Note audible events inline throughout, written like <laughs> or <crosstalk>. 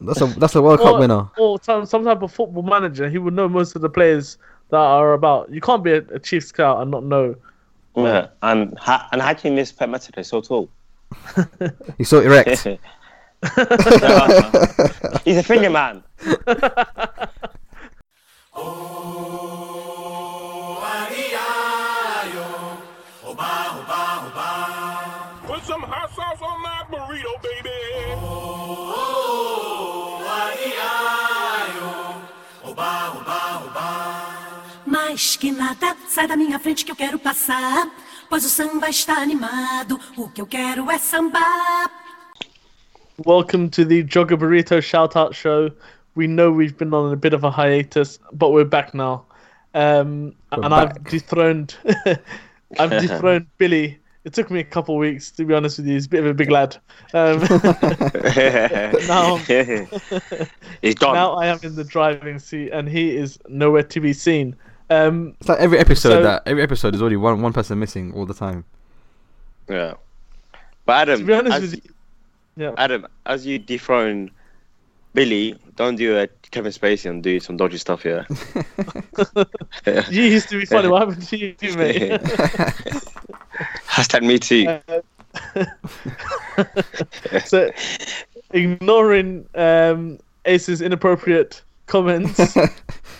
That's a that's a World Cup winner. or some, some type of football manager. He would know most of the players that are about. You can't be a, a chief scout and not know. Yeah. And how, and how can you miss Pep Metode so tall? <laughs> He's so erect. <laughs> <laughs> He's a finger man. Mais que sai da minha frente que eu quero passar. Pois o samba está animado, o que eu quero é sambar. Welcome to the Joga Brito shout out show. We know we've been on a bit of a hiatus, but we're back now. Um, We're and I've dethroned, <laughs> I've dethroned <laughs> Billy. It took me a couple of weeks to be honest with you. He's a bit of a big lad. Um, <laughs> now, He's gone. now I am in the driving seat, and he is nowhere to be seen. Um, It's like every episode So- that every episode is already one one person missing all the time. Yeah. But Adam, to be honest as, with you, yeah. Adam, as you dethrone Billy, don't do a Kevin Spacey and do some dodgy stuff here. <laughs> You used to be funny. What happened to you, <laughs> mate? Hashtag me too. <laughs> so, ignoring um, Ace's inappropriate comments,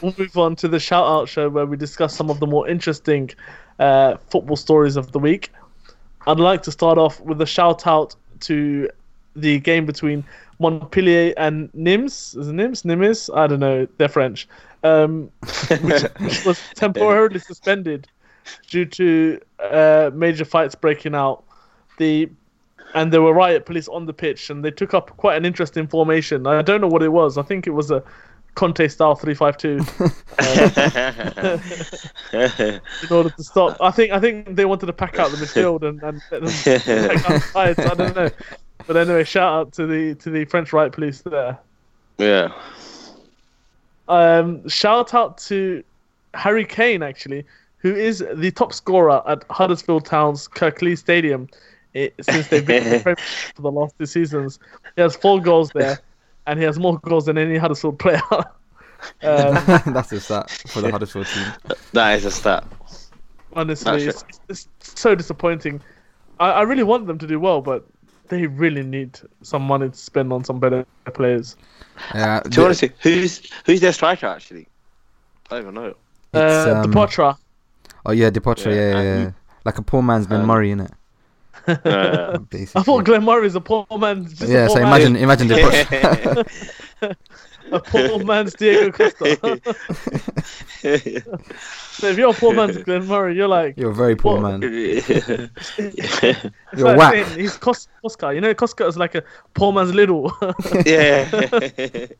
we'll move on to the shout out show where we discuss some of the more interesting uh, football stories of the week. I'd like to start off with a shout out to the game between Montpellier and Nims. Is it Nims? Nimes? I don't know. They're French. Um, which, <laughs> which was temporarily suspended due to uh, major fights breaking out. The and there were riot police on the pitch, and they took up quite an interesting formation. I don't know what it was. I think it was a Conte style three five two <laughs> in order to stop. I think I think they wanted to pack out the midfield and, and let them pack out the sides. I don't know. But anyway, shout out to the to the French right police there. yeah. Um, shout out to Harry Kane actually, who is the top scorer at Huddersfield Town's Kirklees Stadium it, since they've been in the <laughs> Premier for the last two seasons. He has four goals there, and he has more goals than any Huddersfield player. <laughs> um, <laughs> That's a stat for the Huddersfield team. That is a stat. honestly, it's, it's, it's so disappointing. I, I really want them to do well, but they really need some money to spend on some better players. Yeah, To be honest, who's who's their striker actually? I don't even know. It's, Uh, um, Depoitre. oh yeah, Depoitre, yeah, Yeah, yeah, yeah, like a poor man's Ben um, Murray, innit? Uh, <laughs> I thought Glenn Murray is a poor man. Just yeah, poor so man. imagine, imagine Depoitre. <laughs> <laughs> a poor man's Diego Costa. so if you're a poor man's Glenn Murray, you're like You're a very poor What? man. You're like whack. saying He's Cos- Cosca. You know, Cosca is like a poor man's Little. yeah.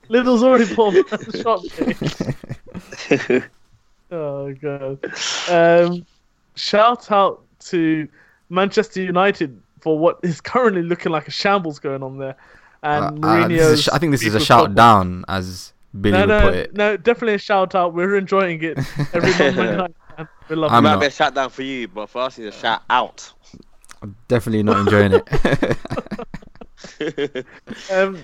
Little's already poor man's shop. Oh god. Um, shout out to Manchester United for what is currently looking like a shambles going on there, and Uh, uh, this is a Mourinho's. sh- I think this is a shout talk- down, as Billy No, would no, put it. no, definitely a shout out. We're enjoying it every <laughs> Man United. We love I'm it. Might not. be a shout down for you, but for us, it's a shout out. I'm definitely not enjoying it. <laughs> Um,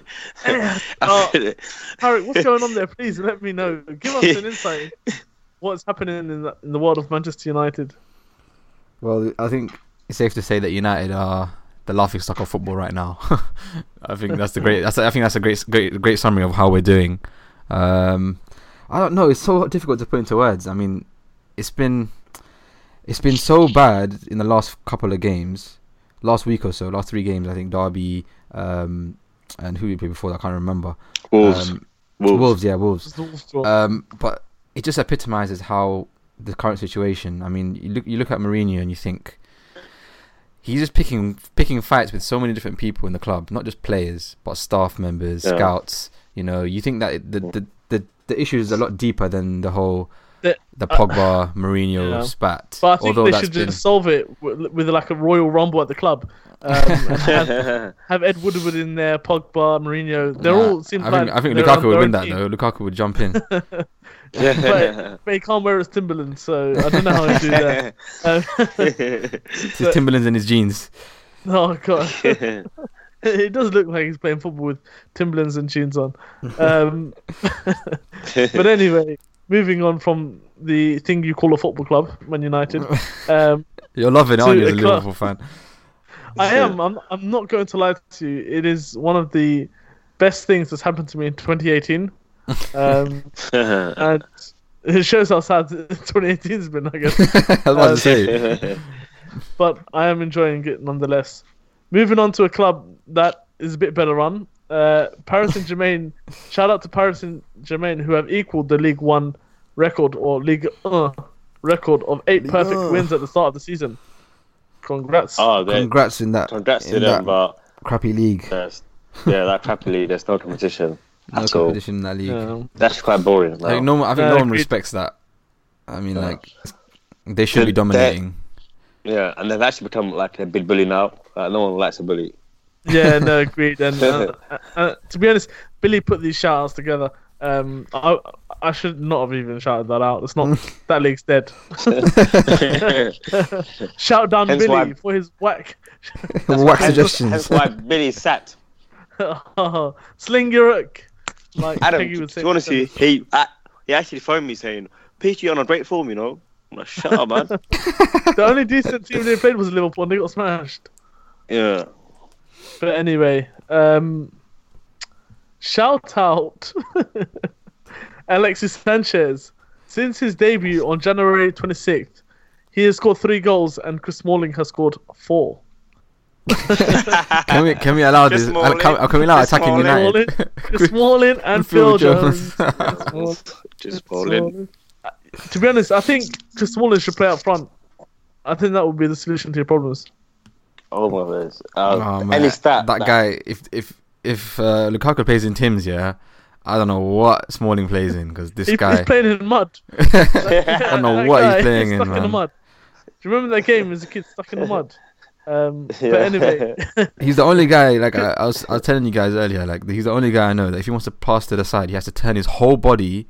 oh, <coughs> Harry, what's going on there? Please let me know. Give us an insight. <laughs> What's happening in the, in the world of Manchester United? well, I think it's safe to say that United are the laughing stock of football right now. <laughs> I think that's the great. That's, I think that's a great, great, great summary of how we're doing. Um, I don't know. It's so difficult to put into words. I mean, it's been, it's been so bad in the last couple of games, last week or so, last three games. I think Derby, um, and who we played before. that I can't remember. Wolves. Um, Wolves. Wolves, yeah, Wolves. It's the Wolves draw. Um, but it just epitomizes how the current situation. I mean, you look you look at Mourinho and you think he's just picking picking fights with so many different people in the club, not just players, but staff members, Yeah. scouts. You know, you think that the the the, the issue is a lot deeper than the whole The- the Pogba Mourinho Yeah. spat. But I think Although they should been just solve it with, with like a royal rumble at the club. Um, <laughs> have, have Ed Woodward in there, Pogba, Mourinho. They're all seem I like think I think Lukaku would win that team. though. Lukaku would jump in. <laughs> but, <laughs> but he can't wear his Timberlands, so I don't know how he do that. <laughs> Um, his Timberlands and his jeans. oh god. <laughs> it does look like he's playing football with Timberlands and jeans on. Um, but anyway, moving on from the thing you call a football club, Man United. Um, You're loving aren't you, as a a club. Liverpool fan? I am. I'm. I'm not going to lie to you. It is one of the best things that's happened to me in 2018, um, <laughs> and it shows how sad <laughs> 2018 has been. I guess. <laughs> I was about to say. but I am enjoying it nonetheless. Moving on to a club that is a bit better run. Uh, Paris Saint Germain. shout out to Paris Saint Germain who have equaled the League One record or League uh, record of eight Ligue perfect 1. wins at the start of the season. Congrats. oh, Congrats in that, congrats to in them, that but crappy league. yeah, that crappy league, there's no competition No at all. in that league. Um, That's quite boring. Like no, I think No, no one respects that. I mean, No. like they should be dominating. Yeah, and they've actually become like a big bully now. Like, no one likes a bully. yeah, no, agreed. And <laughs> uh, uh, to be honest, Billy put these shout outs together. Um, I I should not have even shouted that out. It's not <laughs> that league's dead. <laughs> Shout down Hence Billy why- for his whack. Whack Hence- suggestions. Hence why Billy sat. Sling your hook. Like Adam, Peggy to would say. be honest, he uh, he actually phoned me saying, "PG on a great form, you know." I'm like, "Shut up, man." <laughs> The only decent team they played was Liverpool, and they got smashed. Yeah. But anyway, um, shout out <laughs> Alexis Sanchez. Since his debut on January 26th, he has scored three goals, and Chris Smalling has scored four. <laughs> Can we can we allow Chris this? Smalling, Can, can we allow Chris attacking Smalling. United? Chris Smalling and <laughs> Phil Phil Jones. Jones. <laughs> Just balling. Smalling. To be honest, I think Chris Smalling should play up front. I think that would be the solution to your problems. Oh my days. Um, Oh, man. any stat that guy, if if if uh, Lukaku plays in Tim's, yeah, I don't know what Smalling plays in because this He, guy. he's playing in mud. I don't know That what guy he's playing in, stuck in the mud. Do you remember that game as a kid stuck in the mud? Um, Yeah. <laughs> But anyway, <laughs> He's the only guy. Like I, I was, I was telling you guys earlier. Like he's the only guy I know that if he wants to pass to the side, he has to turn his whole body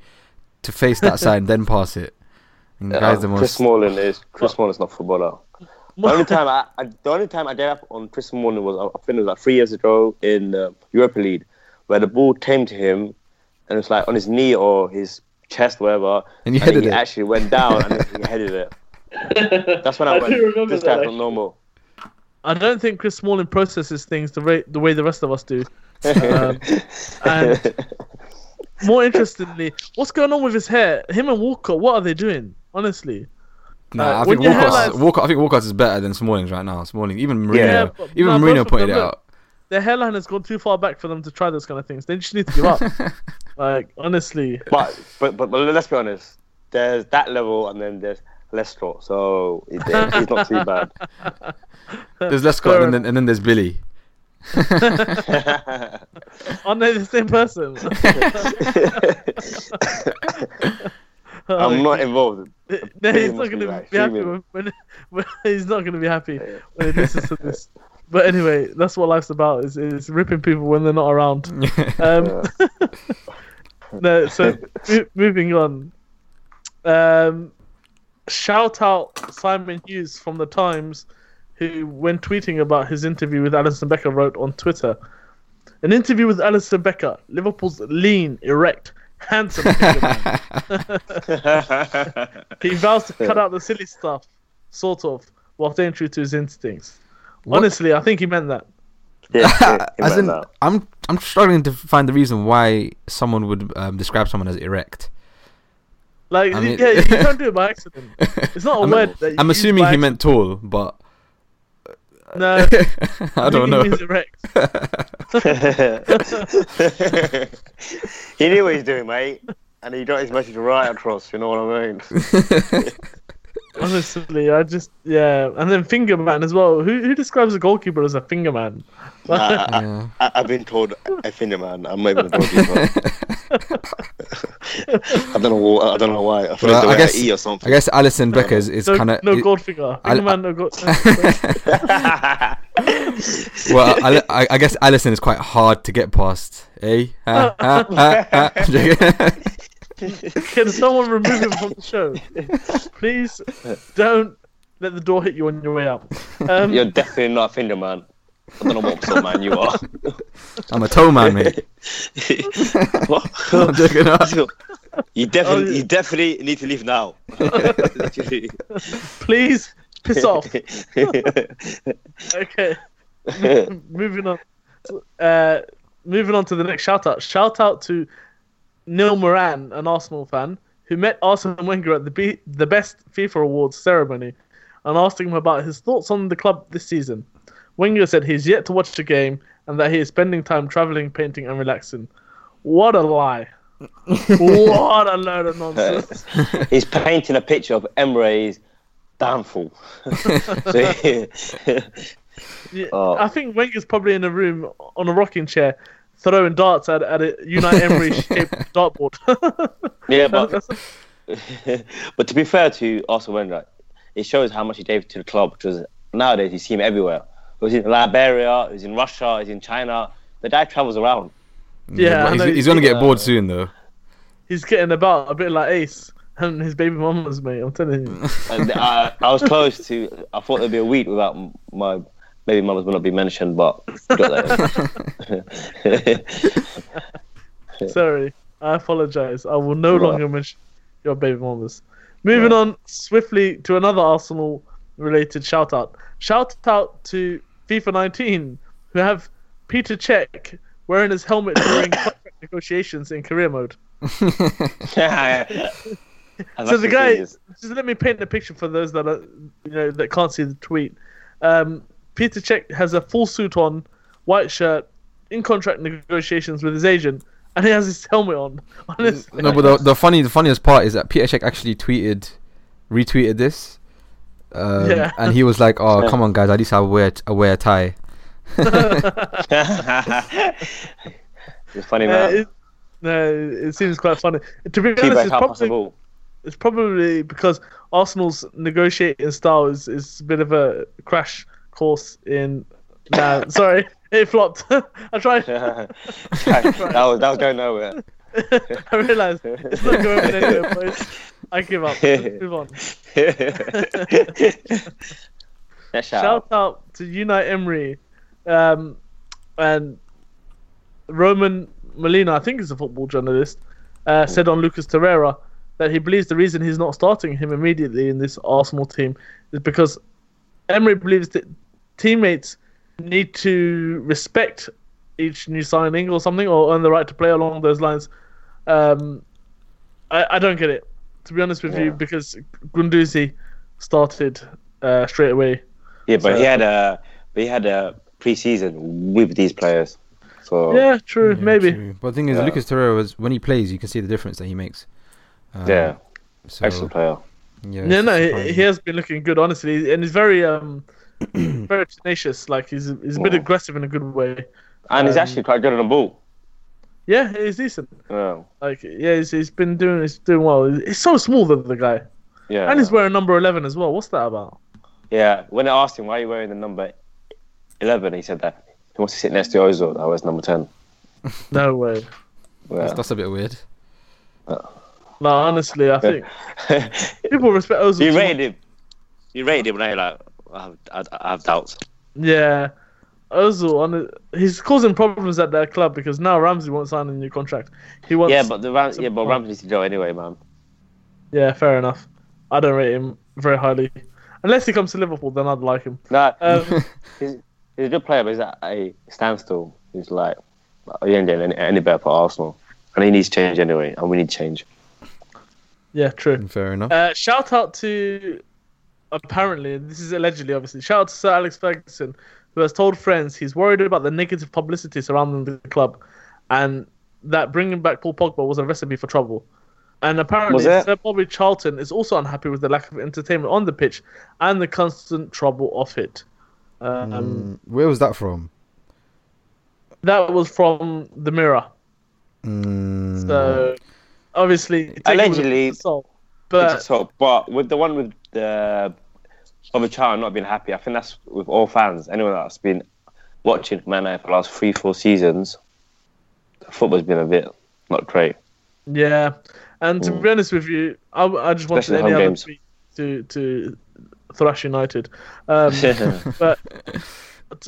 to face that side and then pass it. And the Yeah, guy's the Chris most. Smalling is Chris Smalling's not footballer. The only <laughs> time I, I the only time I gave up on Chris Smalling was I think it was like three years ago in uh, Europa League, where the ball came to him, and it's like on his knee or his chest, whatever, And you then headed he it. actually went down and he headed it. That's when I, I went. This that, guy's not normal. I don't think Chris Smalling processes things the way the way the rest of us do. Um, <laughs> and more interestingly, what's going on with his hair? Him and Walker, what are they doing? Honestly, Nah, Uh, I think your Walcott's, hairline's- Walcott. I think Walcott's is better than Smalling's right now. Smalling, even Mourinho, Yeah, but- even nah, Mourinho pointed them it out. their hairline has gone too far back for them to try those kind of things. They just need to give up. <laughs> like honestly, But, but but but let's be honest. There's that level, and then there's Leicester. So it, it's not too bad. <laughs> There's Les Scott, and then and then there's Billy. <laughs> aren't they the same person? <laughs> I'm not involved. No, he's not must going be to like be happy when, when, when he's not going to be happy when he listens to this. But anyway, that's what life's about: is is ripping people when they're not around. Um, no, so mo- moving on. Um, shout out Simon Hughes from the Times, who, when tweeting about his interview with Alisson Becker, wrote on Twitter, "An interview with Alisson Becker, Liverpool's lean, erect, handsome <laughs> man. <laughs> He vows to cut out the silly stuff, sort of, while staying true to his instincts. Honestly, I think he meant that. Yeah, yeah, <laughs> As meant in, that. I'm I'm struggling to find the reason why someone would um, describe someone as erect. Like, I mean- yeah, you don't do it by <laughs> accident. It's not a I'm, word that you I'm use assuming by he meant tall, but. No, <laughs> I don't think know. He means erect. <laughs> he knew what he's doing, mate, and he got his message right across. You know what I mean? Honestly, I just yeah, and then finger man as well. Who who describes a goalkeeper as a finger man? I, I, Yeah. I, I've been told a finger man. I'm not even a goalkeeper. I don't know. I don't know why. I thought Well, it was the I way guess- I eat or I guess Alisson Becker is, is No, kind of no gold finger. I- man, no gold. <laughs> <laughs> well. I, I, I guess Alisson is quite hard to get past. Eh? <laughs> Can someone remove him from the show? Please don't let the door hit you on your way out. Um, You're definitely not a finger man. I don't know what sort of man you are. I'm a toe man, mate. <laughs> what? <laughs> I'm joking. <laughs> You definitely, Oh, you definitely need to leave now. Please piss off. Okay. moving on. Uh, moving on to the next shout out. Shout out to Neil Moran, an Arsenal fan, who met Arsene Wenger at the be- the best FIFA awards ceremony and asked him about his thoughts on the club this season. Wenger said he's yet to watch a game and that he is spending time traveling, painting, and relaxing. What a lie! <laughs> what a load of uh, nonsense! <laughs> He's painting a picture of Emery's downfall. <laughs> so, Yeah, Oh. I think Wenger's probably in a room on a rocking chair, throwing darts at, at a Unai Emery shaped dartboard. yeah, but but to be fair to Arsene Wenger, it shows how much he gave to the club. Because nowadays you see him everywhere. He was in Liberia, he was in Russia, he's in China. The guy travels around. Yeah, I he's, he's gonna get Yeah. bored soon though. He's getting about a bit like Ace and his baby mamas, mate. I'm telling you. <laughs> And I, I was close to. I thought there'd be a week without my baby mamas would not be mentioned, but got there. <laughs> Sorry, I apologize. I will no Right. longer mention your baby mamas. Moving on swiftly to another Arsenal related shout out. Shout out to FIFA 19, who have Peter Cech wearing his helmet <coughs> during contract negotiations in career mode. yeah. <laughs> so the guy just let me paint the picture for those that are you know that can't see the tweet um, peter Cech has a full suit on white shirt in contract negotiations with his agent and he has his helmet on honestly No, but the, the funny, the funniest part is that Peter Cech actually tweeted, retweeted this, um, Yeah. and he was like, "Oh, <laughs> come on, guys, at least I wear I wear a tie." <laughs> it's funny, Uh, man. it, no it seems quite funny to be honest it's probably, possible. it's probably because arsenal's negotiating style is, is a bit of a crash course in nah, <laughs> sorry it flopped i tried that was that was going nowhere. I realised it's not going anywhere, boys. I give up. Let's move on. <laughs> Shout, Shout out. out to Unai Emery, um, and Roman Molina. I think he's a football journalist. Uh, said on Lucas Torreira that he believes the reason he's not starting him immediately in this Arsenal team is because Emery believes that teammates need to respect each new signing or something, or earn the right to play along those lines. Um, I, I don't get it, to be honest with you, because Guendouzi started uh, straight away. Yeah, but So- he had a but he had a pre-season with these players. So Yeah, true, maybe. True. But the thing is, Yeah. Lucas Torreira was when he plays, you can see the difference that he makes. Um, yeah, so, excellent player. Yeah, Yeah, no, he, he has been looking good, honestly, and he's very, um, <clears throat> very tenacious. Like he's he's a bit Yeah. aggressive in a good way. And he's Um, actually quite good on the ball. Yeah, he's decent. Yeah, Like yeah, he's, he's been doing he's doing well. He's so small, the, the guy, yeah. and he's wearing number eleven as well. What's that about? yeah, when I asked him why are you wearing the number eleven, he said that he wants to sit next to Ozil. That was number ten. <laughs> No way. Yeah. That's, that's a bit weird. No, honestly, I think <laughs> people respect Ozil. you too rated him. You rated him, and you're like, I have, I, I have doubts. Yeah. Ozil, on he's causing problems at that club because now Ramsey won't sign a new contract. He wants. Yeah, but the Ram- yeah, but. Ramsey needs to go anyway, man. Yeah, fair enough. I don't rate him very highly. Unless he comes to Liverpool, then I'd like him. No, Um, <laughs> he's, he's a good player, but he's at a standstill. He's like, he ain't getting any, any better for Arsenal, and he needs change anyway, and we need change. yeah, true. Fair enough. Uh, shout out to apparently this is allegedly obviously shout out to Sir Alex Ferguson who has told friends he's worried about the negative publicity surrounding the club and that bringing back Paul Pogba was a recipe for trouble. And apparently, Sir Bobby Charlton is also unhappy with the lack of entertainment on the pitch and the constant trouble off it. Um, Mm, Where was that from? That was from the Mirror. Mm, So obviously, take it a Allegedly, grain. It's but a top, but with the one with the Bobby child not being happy, I think that's with all fans. Anyone that's been watching Man United for the last three, four seasons, football's been a bit not great. Yeah, and to Mm. be honest with you, I, I just wanted Especially any other tweet to to thrash United, um, <laughs> but <coughs>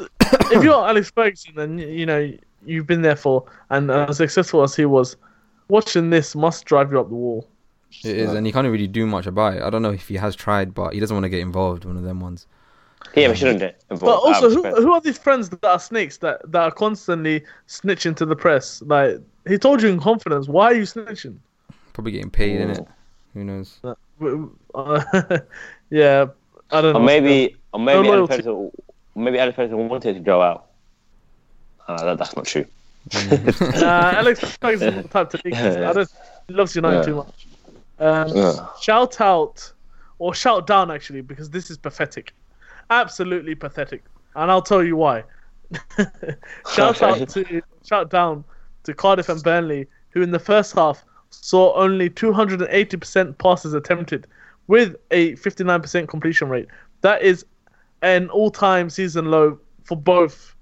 if you're Alex Ferguson, then you know you've been there for, and as successful as he was, watching this must drive you up the wall. It is, and he can't really do much about it. I don't know if he has tried, but he doesn't want to get involved. One of them ones. Yeah, we shouldn't get involved. out also, who, who are these friends that are snakes that, that are constantly snitching to the press? Like he told you in confidence, why are you snitching? Probably getting paid in it. Who knows? Uh, <laughs> yeah, I don't know. Or maybe, or maybe No Alex. Ferguson, maybe Alex Ferguson wanted to go out. Uh, that, that's not true. <laughs> Nah, Alex <laughs> Ferguson is the type to leak. this. I don't. He loves United Yeah. too much. Um, Yeah. Shout out, or shout down actually, because this is pathetic, absolutely pathetic, and I'll tell you why. <laughs> shout out to shout down to Cardiff and Burnley, who in the first half saw only 280% passes attempted, with a 59% completion rate. That is an all-time season low for both.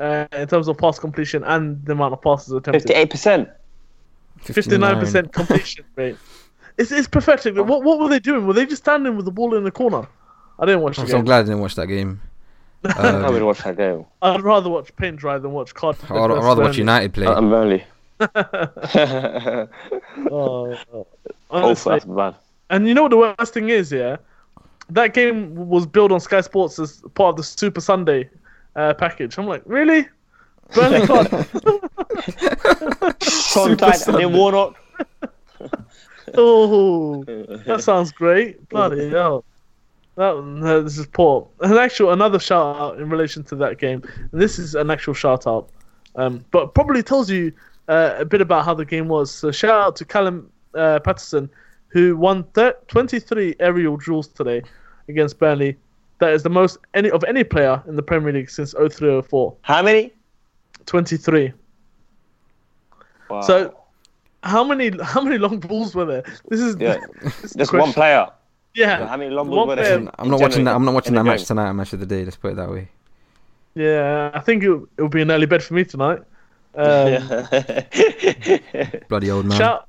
Uh, in terms of pass completion and the amount of passes attempted. Fifty-eight percent. 59% completion rate. <laughs> It's, it's pathetic. What what were they doing? Were they just standing with the ball in the corner? I didn't watch the I'm so game. glad I didn't watch that game. <laughs> I Um, would watch that game. I'd rather watch paint dry than watch Cardiff. I'd, I'd rather watch United play. I'm Burnley. <laughs> <laughs> Oh, oh. Oh, Honestly. that's bad. And you know what the worst thing is, yeah? That game was billed on Sky Sports as part of the Super Sunday uh, package. I'm like, really? Burnley Cardiff? Sean Dyche and then Warnock. Oh, that sounds great. Bloody <laughs> hell. That no, this is poor. An actual another shout out in relation to that game. And this is an actual shout out, um, but probably tells you uh, a bit about how the game was. So shout out to Callum uh, Paterson, who won thir- 23 aerial duels today against Burnley. That is the most any of any player in the Premier League since 0304. How many? 23. Wow. So how many how many long balls were there? This is yeah, <laughs> this just one player. Yeah. How many long One balls were player- there? I'm not in watching that. I'm not watching that the match game? tonight. Match of the day. Let's put it that way. Yeah, I think it will be an early bed for me tonight. Um, <laughs> Bloody old man. Shout,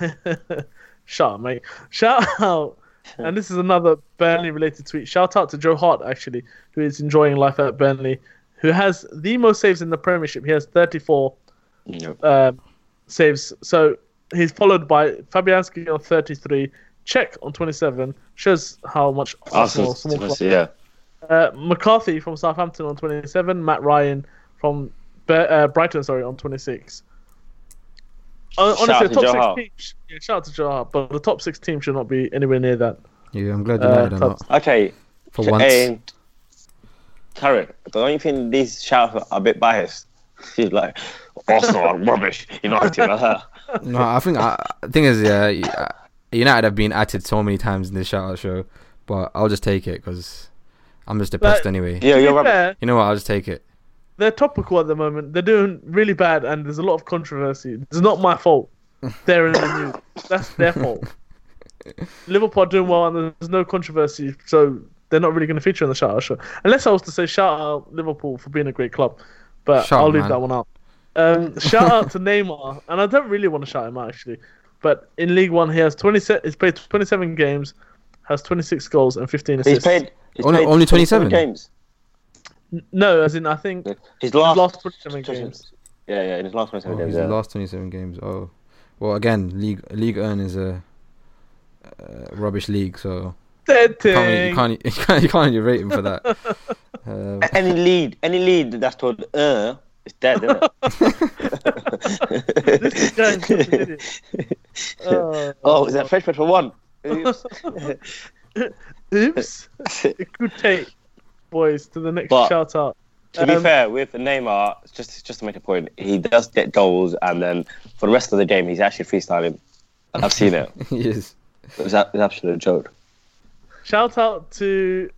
<laughs> shut up, mate. Shout out, and this is another Burnley related tweet. Shout out to Joe Hart actually, who is enjoying life at Burnley, who has the most saves in the Premiership. He has 34 Yep. um, saves. So he's followed by Fabianski on 33, Cech on 27. Shows how much Arsenal, Arsenal, small club. yeah. Uh, McCarthy from Southampton on 27. Matt Ryan from Be- uh, Brighton, sorry, on 26. Uh, Shout honestly, out the to top Joe six teams. Yeah, shout out to Joe Hart, but the top six teams should not be anywhere near that. Yeah, I'm glad Uh, United are clubs. not Okay. for Ch- once. And Karen, don't you think these shouts are a bit biased? <laughs> She's like, Arsenal are rubbish. United are her. No, I think I, the thing is, yeah, uh, United have been added so many times in this shout out show, but I'll just take it because I'm just depressed But- anyway. Yeah, To you're be rubbish. You know what? I'll just take it. they're topical at the moment. They're doing really bad, and there's a lot of controversy. It's not my fault. They're in the news. That's their <laughs> fault. Liverpool are doing well, and there's no controversy, so they're not really going to feature in the shout out show. Unless I was to say shout out Liverpool for being a great club, but Shout I'll out, leave man. that one out. Um, shout out to Neymar, and I don't really want to shout him out actually, but in League One he has 27. He's played 27 games, has 26 goals and 15 assists. He's played. He's Only- played only 27 27? games. No, as in I think His his last, last 27 games. Yeah, yeah, in his last 27 Oh, games. he's Yeah. last 27 games. Oh, well, again, league league earn is a uh, rubbish league, so Dead you can't, <laughs> you can't you can't you can't rate him for that. <laughs> Um, Any lead, any lead that's told uh, it's dead, isn't <laughs> This guy such an it? idiot. Uh, oh, is that fresh for one? Oops. <laughs> Oops. <laughs> It could take boys to the next But- shout out. To be Um, fair, with Neymar, just just to make a point, he does get goals, and then for the rest of the game, he's actually freestyling. I've seen it. he is. It was a- an absolute joke. Shout out to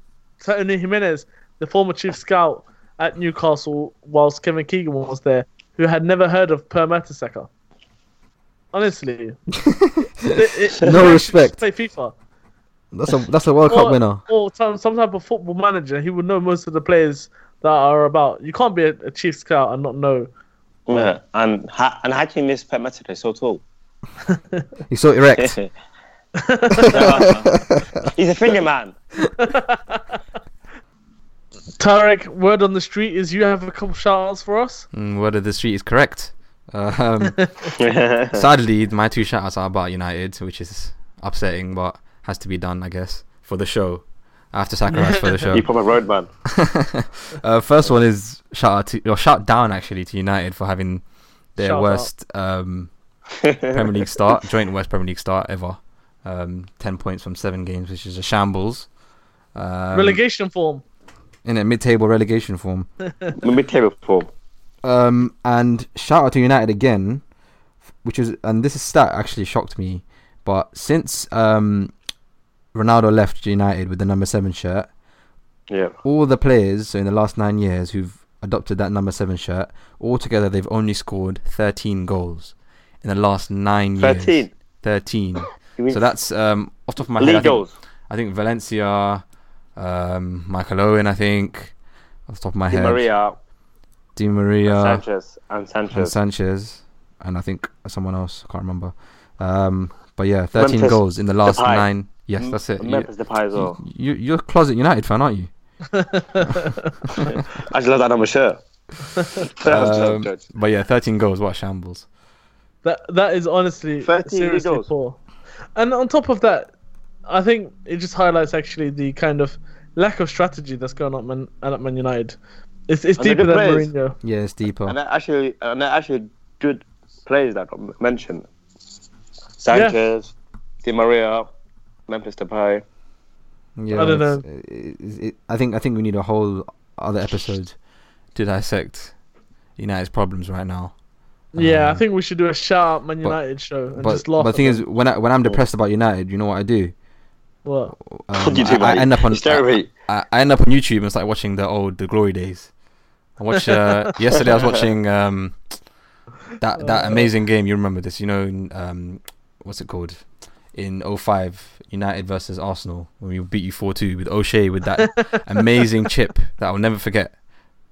Tony Jimenez, the former chief scout at Newcastle, whilst Kevin Keegan was there, who had never heard of Per Mertesacker. Honestly, <laughs> it, it, No respect. Play FIFA. That's a that's a World Cup winner. or some, some type of football manager. He would know most of the players that are about. You can't be a, a chief scout and not know. Yeah. And ha- and how can you miss Pep Matete so tall? He's so erect. he's a finger man. <laughs> Tarek, word on the street is you have a couple shout outs for us. Mm, word of the street is correct. Um, <laughs> sadly, my two shout outs are about United, which is upsetting, but has to be done, I guess, for the show. I have to sacrifice for the show. <laughs> You proper road man. <laughs> uh, first one is shout out to or shout down actually to United for having their Shout worst um, Premier League start, joint worst Premier League start ever. Um, Ten points from seven games, which is a shambles. Um, Relegation form. In a mid-table relegation form. <laughs> Mid table form. Um, and shout out to United again, which is and this is stat actually shocked me, but since um, Ronaldo left United with the number seven shirt, Yeah. all the players so in the last nine years who've adopted that number seven shirt, altogether they've only scored thirteen goals in the last nine years. 13. Thirteen. So that's um, off top of my head. I league think, goals. I think Valencia, um, Michael Owen. I think off the top of my head. Di head, Maria, Di Maria, and Sanchez, and and Sanchez. Sanchez, and I think someone else. I can't remember. Um, but yeah, 13 Memphis goals in the last Depay. nine. Yes, that's it. You, Memphis Depay as well. you, you're a closet United fan, aren't you? <laughs> I just love that number shirt. <laughs> Um, but yeah, 13 goals. What a shambles. That that is honestly 13 seriously goals. poor. And on top of that, I think it just highlights actually the kind of lack of strategy that's going on at Man, at Man United. It's it's And deeper than players. Mourinho. Yeah, it's deeper. and they're actually, and they're actually good players that got mentioned. Sanchez, Di Maria, Memphis Depay. Yeah, I don't it's- it- it- I think I think we need a whole other episode to dissect United's problems right now. Yeah, I Um, think we should do a shout out Man but- United show and But, just laugh. but the thing at is, when I when I'm depressed about United, you know what I do? What? Um, you do, I, I end up on You stare at me. I, I end up on YouTube and start watching the old the glory days. I watched uh, <laughs> yesterday. I was watching um, that that amazing game. You remember this? You know, um, what's it called? In 05, United versus Arsenal when we beat you four two with O'Shea with that <laughs> amazing chip that I'll never forget.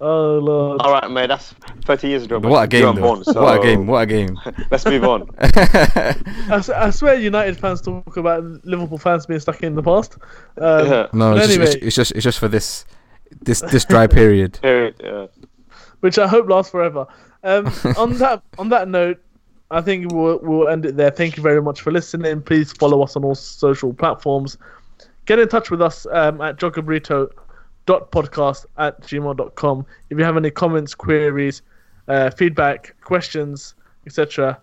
Oh lord. All right, mate. That's 30 years ago. But what a game! Though. born, so What a game! What a game! <laughs> Let's move on. <laughs> I swear United fans talk about Liverpool fans being stuck in the past. Um, Yeah. no, it's, just, anyway- it's, it's just it's just for this this this dry period. <laughs> Period. Yeah. which I hope lasts forever. Um, on that on that note, I think we'll we'll end it there. Thank you very much for listening. Please follow us on all social platforms. Get in touch with us um, at jogabrito.podcast at gmail.com. If you have any comments, queries, uh, feedback, questions, etc.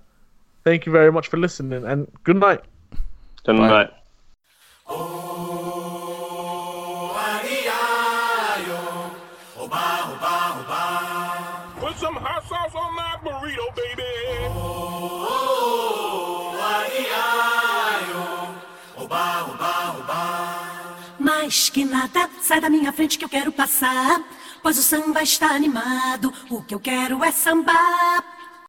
Thank you very much for listening and good night. Good night. Put que nada, sai da minha frente que eu quero passar. Pois o samba está animado, o que eu quero é sambar.